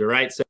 All right. So,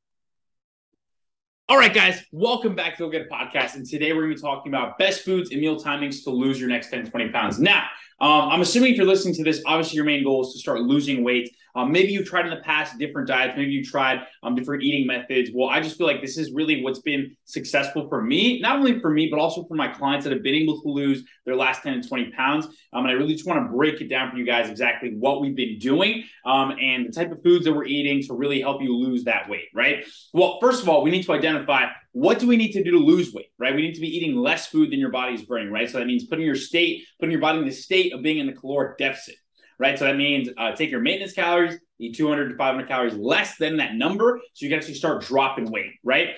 all right, guys, welcome back to the Get Podcast. And today we're going to be talking about best foods and meal timings to lose your next 10, 20 pounds. Now, um, I'm assuming if you're listening to this, obviously your main goal is to start losing weight. Um, maybe you tried in the past different diets. Maybe you tried um, different eating methods. Well, I just feel like this is really what's been successful for me, not only for me, but also for my clients that have been able to lose their last 10 and 20 pounds. Um, and I really just want to break it down for you guys exactly what we've been doing um, and the type of foods that we're eating to really help you lose that weight, right? Well, first of all, we need to identify what do we need to do to lose weight, right? We need to be eating less food than your body is burning, right? So that means putting your state, putting your body in the state of being in the caloric deficit, right? So that means uh, take your maintenance calories, eat 200 to 500 calories less than that number, so you can actually start dropping weight, right?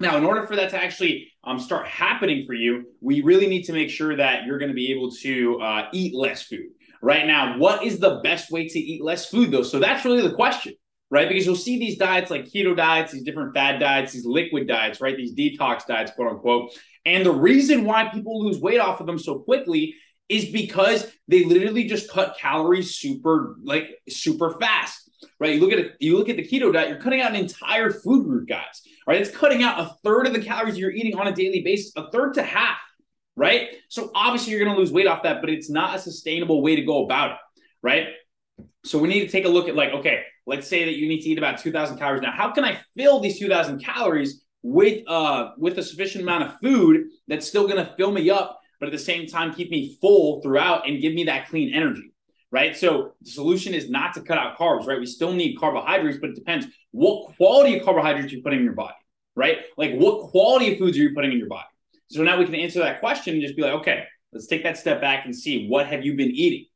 Now, in order for that to actually um, start happening for you, we really need to make sure that you're going to be able to uh, eat less food. Right now, what is the best way to eat less food, though? So that's really the question right? Because you'll see these diets like keto diets, these different fad diets, these liquid diets, right? These detox diets, quote unquote. And the reason why people lose weight off of them so quickly is because they literally just cut calories super, like super fast. Right, you look at it. You look at the keto diet. You're cutting out an entire food group, guys. Right, it's cutting out a third of the calories you're eating on a daily basis, a third to half. Right, so obviously you're going to lose weight off that, but it's not a sustainable way to go about it. Right, so we need to take a look at like, okay, let's say that you need to eat about 2000 calories now how can i fill these 2000 calories with uh with a sufficient amount of food that's still going to fill me up but at the same time keep me full throughout and give me that clean energy right so the solution is not to cut out carbs right we still need carbohydrates but it depends what quality of carbohydrates you're putting in your body right like what quality of foods are you putting in your body so now we can answer that question and just be like okay let's take that step back and see what have you been eating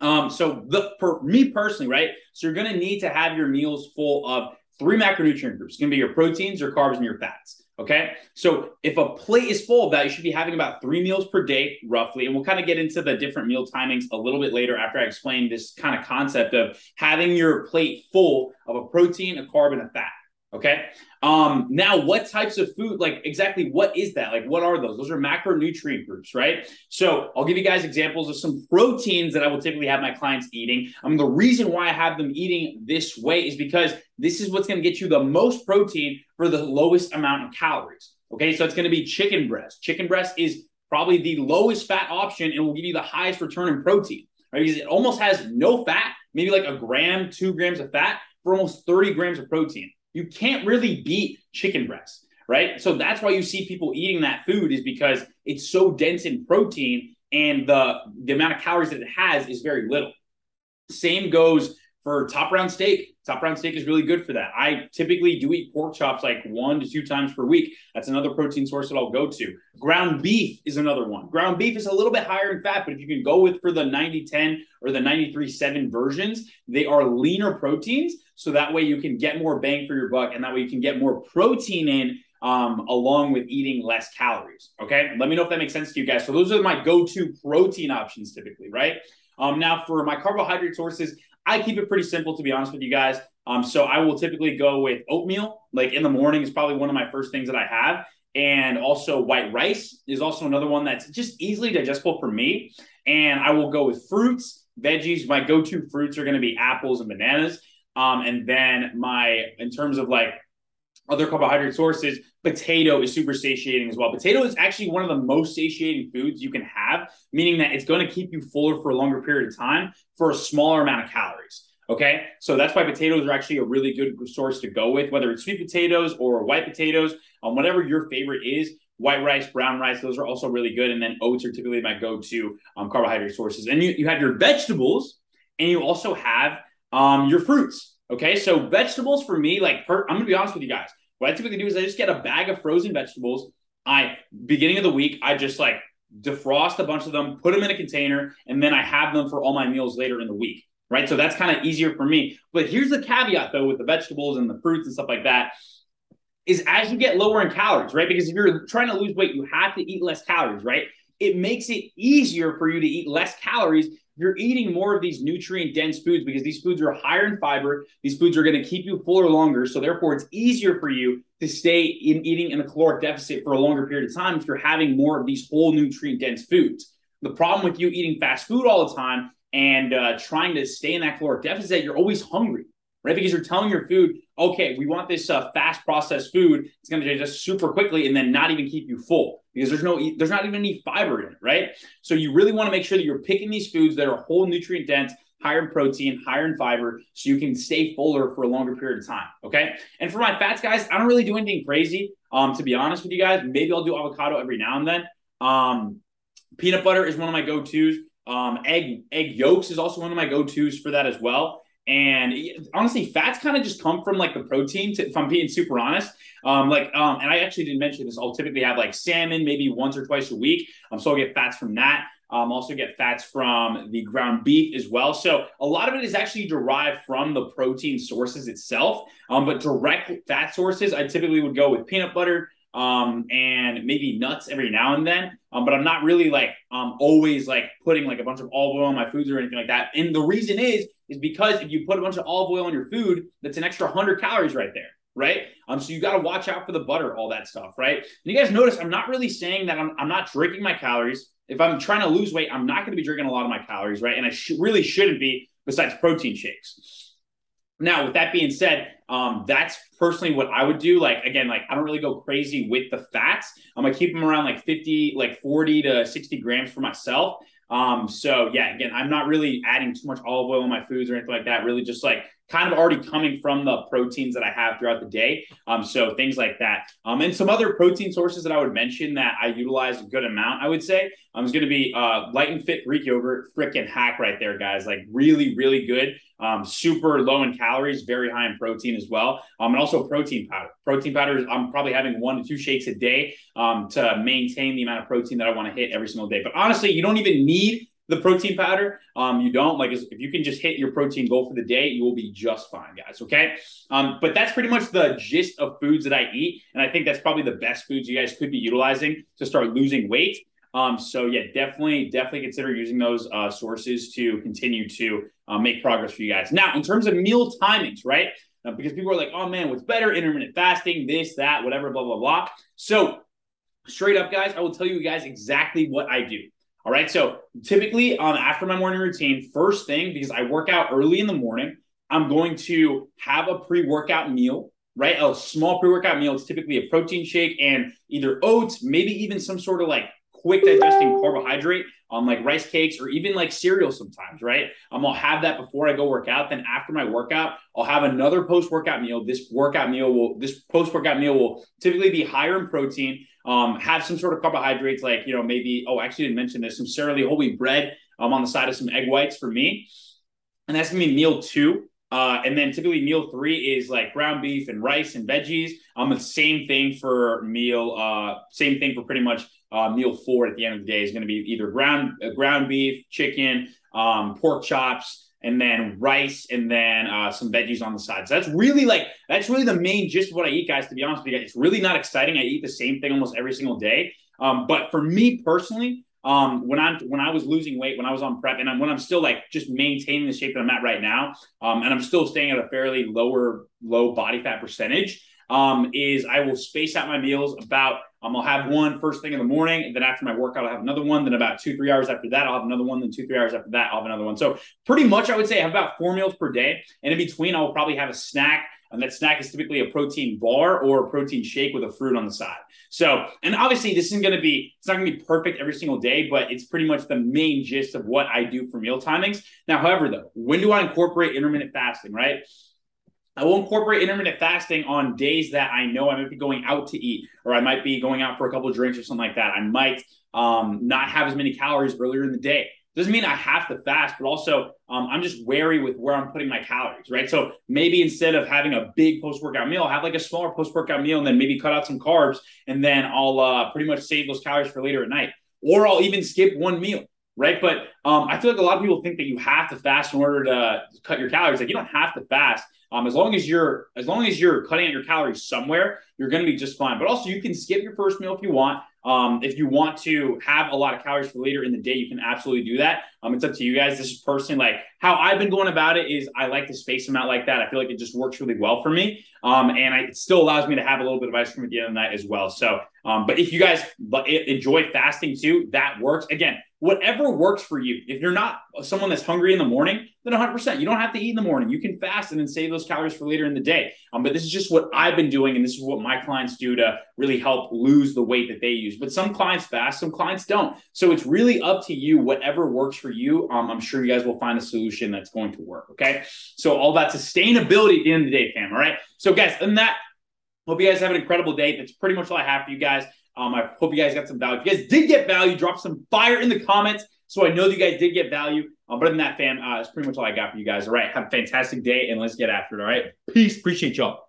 um, so the for me personally, right? So you're gonna need to have your meals full of three macronutrient groups. It's gonna be your proteins, your carbs, and your fats. Okay. So if a plate is full of that, you should be having about three meals per day, roughly. And we'll kind of get into the different meal timings a little bit later after I explain this kind of concept of having your plate full of a protein, a carb, and a fat. Okay. Um, now, what types of food, like exactly what is that? Like, what are those? Those are macronutrient groups, right? So, I'll give you guys examples of some proteins that I will typically have my clients eating. I mean, the reason why I have them eating this way is because this is what's going to get you the most protein for the lowest amount of calories. Okay. So, it's going to be chicken breast. Chicken breast is probably the lowest fat option and will give you the highest return in protein, right? Because it almost has no fat, maybe like a gram, two grams of fat for almost 30 grams of protein. You can't really beat chicken breast, right? So that's why you see people eating that food is because it's so dense in protein and the the amount of calories that it has is very little. Same goes for top round steak. Top round steak is really good for that. I typically do eat pork chops like one to two times per week. That's another protein source that I'll go to. Ground beef is another one. Ground beef is a little bit higher in fat, but if you can go with for the 90 10 or the 93 7 versions, they are leaner proteins. So that way you can get more bang for your buck and that way you can get more protein in um, along with eating less calories. Okay. Let me know if that makes sense to you guys. So those are my go to protein options typically, right? Um, now, for my carbohydrate sources, I keep it pretty simple, to be honest with you guys. Um, so I will typically go with oatmeal, like in the morning is probably one of my first things that I have. And also white rice is also another one that's just easily digestible for me. And I will go with fruits, veggies. My go-to fruits are going to be apples and bananas. Um, and then my, in terms of like other carbohydrate sources, potato is super satiating as well. Potato is actually one of the most satiating foods you can have, meaning that it's going to keep you fuller for a longer period of time for a smaller amount of calories. Okay. So that's why potatoes are actually a really good source to go with, whether it's sweet potatoes or white potatoes, um, whatever your favorite is. White rice, brown rice, those are also really good. And then oats are typically my go to um, carbohydrate sources. And you, you have your vegetables and you also have um, your fruits. Okay. So vegetables for me, like, per, I'm going to be honest with you guys. What I typically do is I just get a bag of frozen vegetables. I beginning of the week, I just like defrost a bunch of them, put them in a container, and then I have them for all my meals later in the week. Right. So that's kind of easier for me. But here's the caveat though with the vegetables and the fruits and stuff like that is as you get lower in calories, right? Because if you're trying to lose weight, you have to eat less calories, right? It makes it easier for you to eat less calories you're eating more of these nutrient dense foods because these foods are higher in fiber. These foods are going to keep you fuller longer. So therefore, it's easier for you to stay in eating in a caloric deficit for a longer period of time if you're having more of these whole nutrient dense foods. The problem with you eating fast food all the time and uh, trying to stay in that caloric deficit, you're always hungry, right? Because you're telling your food, okay, we want this uh, fast processed food. It's going to digest super quickly and then not even keep you full because there's no, there's not even any fiber in it, right? So you really want to make sure that you're picking these foods that are whole nutrient dense, higher in protein, higher in fiber, so you can stay fuller for a longer period of time. Okay. And for my fats, guys, I don't really do anything crazy. Um, to be honest with you guys, maybe I'll do avocado every now and then. Um, peanut butter is one of my go-tos. Um, egg egg yolks is also one of my go-tos for that as well. And honestly, fats kind of just come from like the protein. To, if I'm being super honest, um, like, um, and I actually didn't mention this. I'll typically have like salmon maybe once or twice a week. Um, so I'll get fats from that. Um, also get fats from the ground beef as well. So a lot of it is actually derived from the protein sources itself. Um, but direct fat sources, I typically would go with peanut butter, um, and maybe nuts every now and then. Um, but I'm not really like um, always like putting like a bunch of olive oil on my foods or anything like that. And the reason is is because if you put a bunch of olive oil on your food, that's an extra hundred calories right there, right? Um, so you got to watch out for the butter, all that stuff, right? And you guys notice I'm not really saying that I'm I'm not drinking my calories. If I'm trying to lose weight, I'm not going to be drinking a lot of my calories, right? And I sh- really shouldn't be. Besides protein shakes. Now, with that being said, um, that's personally what I would do. Like again, like I don't really go crazy with the fats. I'm gonna keep them around like 50, like 40 to 60 grams for myself. Um, so yeah, again, I'm not really adding too much olive oil in my foods or anything like that. Really, just like kind of already coming from the proteins that I have throughout the day. Um, so things like that. Um, and some other protein sources that I would mention that I utilize a good amount, I would say, um, is going to be uh, light and fit Greek yogurt, freaking hack right there, guys. Like really, really good. Um, super low in calories, very high in protein as well. Um, and also protein powder. Protein powder, I'm probably having one to two shakes a day um, to maintain the amount of protein that I want to hit every single day. But honestly, you don't even need the protein powder. Um, you don't like if you can just hit your protein goal for the day, you will be just fine, guys. Okay. Um, but that's pretty much the gist of foods that I eat, and I think that's probably the best foods you guys could be utilizing to start losing weight. Um, so yeah, definitely, definitely consider using those uh, sources to continue to uh, make progress for you guys. Now, in terms of meal timings, right? Uh, because people are like, oh man, what's better? Intermittent fasting, this, that, whatever, blah, blah, blah. So straight up, guys, I will tell you guys exactly what I do. All right. So typically, um, after my morning routine, first thing, because I work out early in the morning, I'm going to have a pre workout meal, right? A small pre workout meal. It's typically a protein shake and either oats, maybe even some sort of like quick digesting carbohydrate on like rice cakes or even like cereal sometimes, right? Um, I'll have that before I go work out. Then after my workout, I'll have another post workout meal. This workout meal will, this post workout meal will typically be higher in protein, um, have some sort of carbohydrates, like, you know, maybe, oh, I actually didn't mention this, some Sara Lee whole wheat bread um, on the side of some egg whites for me. And that's gonna be meal two. Uh, and then typically meal three is like ground beef and rice and veggies. I'm um, the same thing for meal, uh, same thing for pretty much uh, meal four at the end of the day is going to be either ground uh, ground beef, chicken, um, pork chops, and then rice, and then uh, some veggies on the side. So that's really like that's really the main gist of what I eat, guys. To be honest with you, guys. it's really not exciting. I eat the same thing almost every single day. Um, but for me personally, um, when I'm when I was losing weight, when I was on prep, and I'm, when I'm still like just maintaining the shape that I'm at right now, um, and I'm still staying at a fairly lower low body fat percentage, um, is I will space out my meals about um, I'll have one first thing in the morning, then after my workout, I'll have another one. Then about two, three hours after that, I'll have another one. Then two, three hours after that, I'll have another one. So pretty much, I would say I have about four meals per day, and in between, I'll probably have a snack. And that snack is typically a protein bar or a protein shake with a fruit on the side. So, and obviously, this isn't going to be it's not going to be perfect every single day, but it's pretty much the main gist of what I do for meal timings. Now, however, though, when do I incorporate intermittent fasting? Right I will incorporate intermittent fasting on days that I know I might be going out to eat, or I might be going out for a couple of drinks or something like that. I might um, not have as many calories earlier in the day. Doesn't mean I have to fast, but also um, I'm just wary with where I'm putting my calories, right? So maybe instead of having a big post workout meal, I'll have like a smaller post workout meal and then maybe cut out some carbs, and then I'll uh, pretty much save those calories for later at night. Or I'll even skip one meal right? But um, I feel like a lot of people think that you have to fast in order to cut your calories. Like you don't have to fast. Um, as long as you're as long as you're cutting out your calories somewhere, you're going to be just fine. But also, you can skip your first meal if you want. Um, if you want to have a lot of calories for later in the day, you can absolutely do that. Um, it's up to you guys. This is personally like how I've been going about it. Is I like to space them out like that. I feel like it just works really well for me. Um, and I, it still allows me to have a little bit of ice cream at the end of the night as well. So, um, but if you guys enjoy fasting too, that works. Again, whatever works for you. If you're not someone that's hungry in the morning, then 100%. You don't have to eat in the morning. You can fast and then save those calories for later in the day. Um, but this is just what I've been doing, and this is what my clients do to really help lose the weight that they use. But some clients fast, some clients don't. So it's really up to you, whatever works for you. Um, I'm sure you guys will find a solution that's going to work. Okay. So all that sustainability at the end of the day, fam. All right. So guys, and that Hope you guys have an incredible day. That's pretty much all I have for you guys. Um, I hope you guys got some value. If you guys did get value, drop some fire in the comments so I know that you guys did get value. Um, but other than that, fam, uh, that's pretty much all I got for you guys. All right. Have a fantastic day and let's get after it. All right. Peace. Appreciate y'all.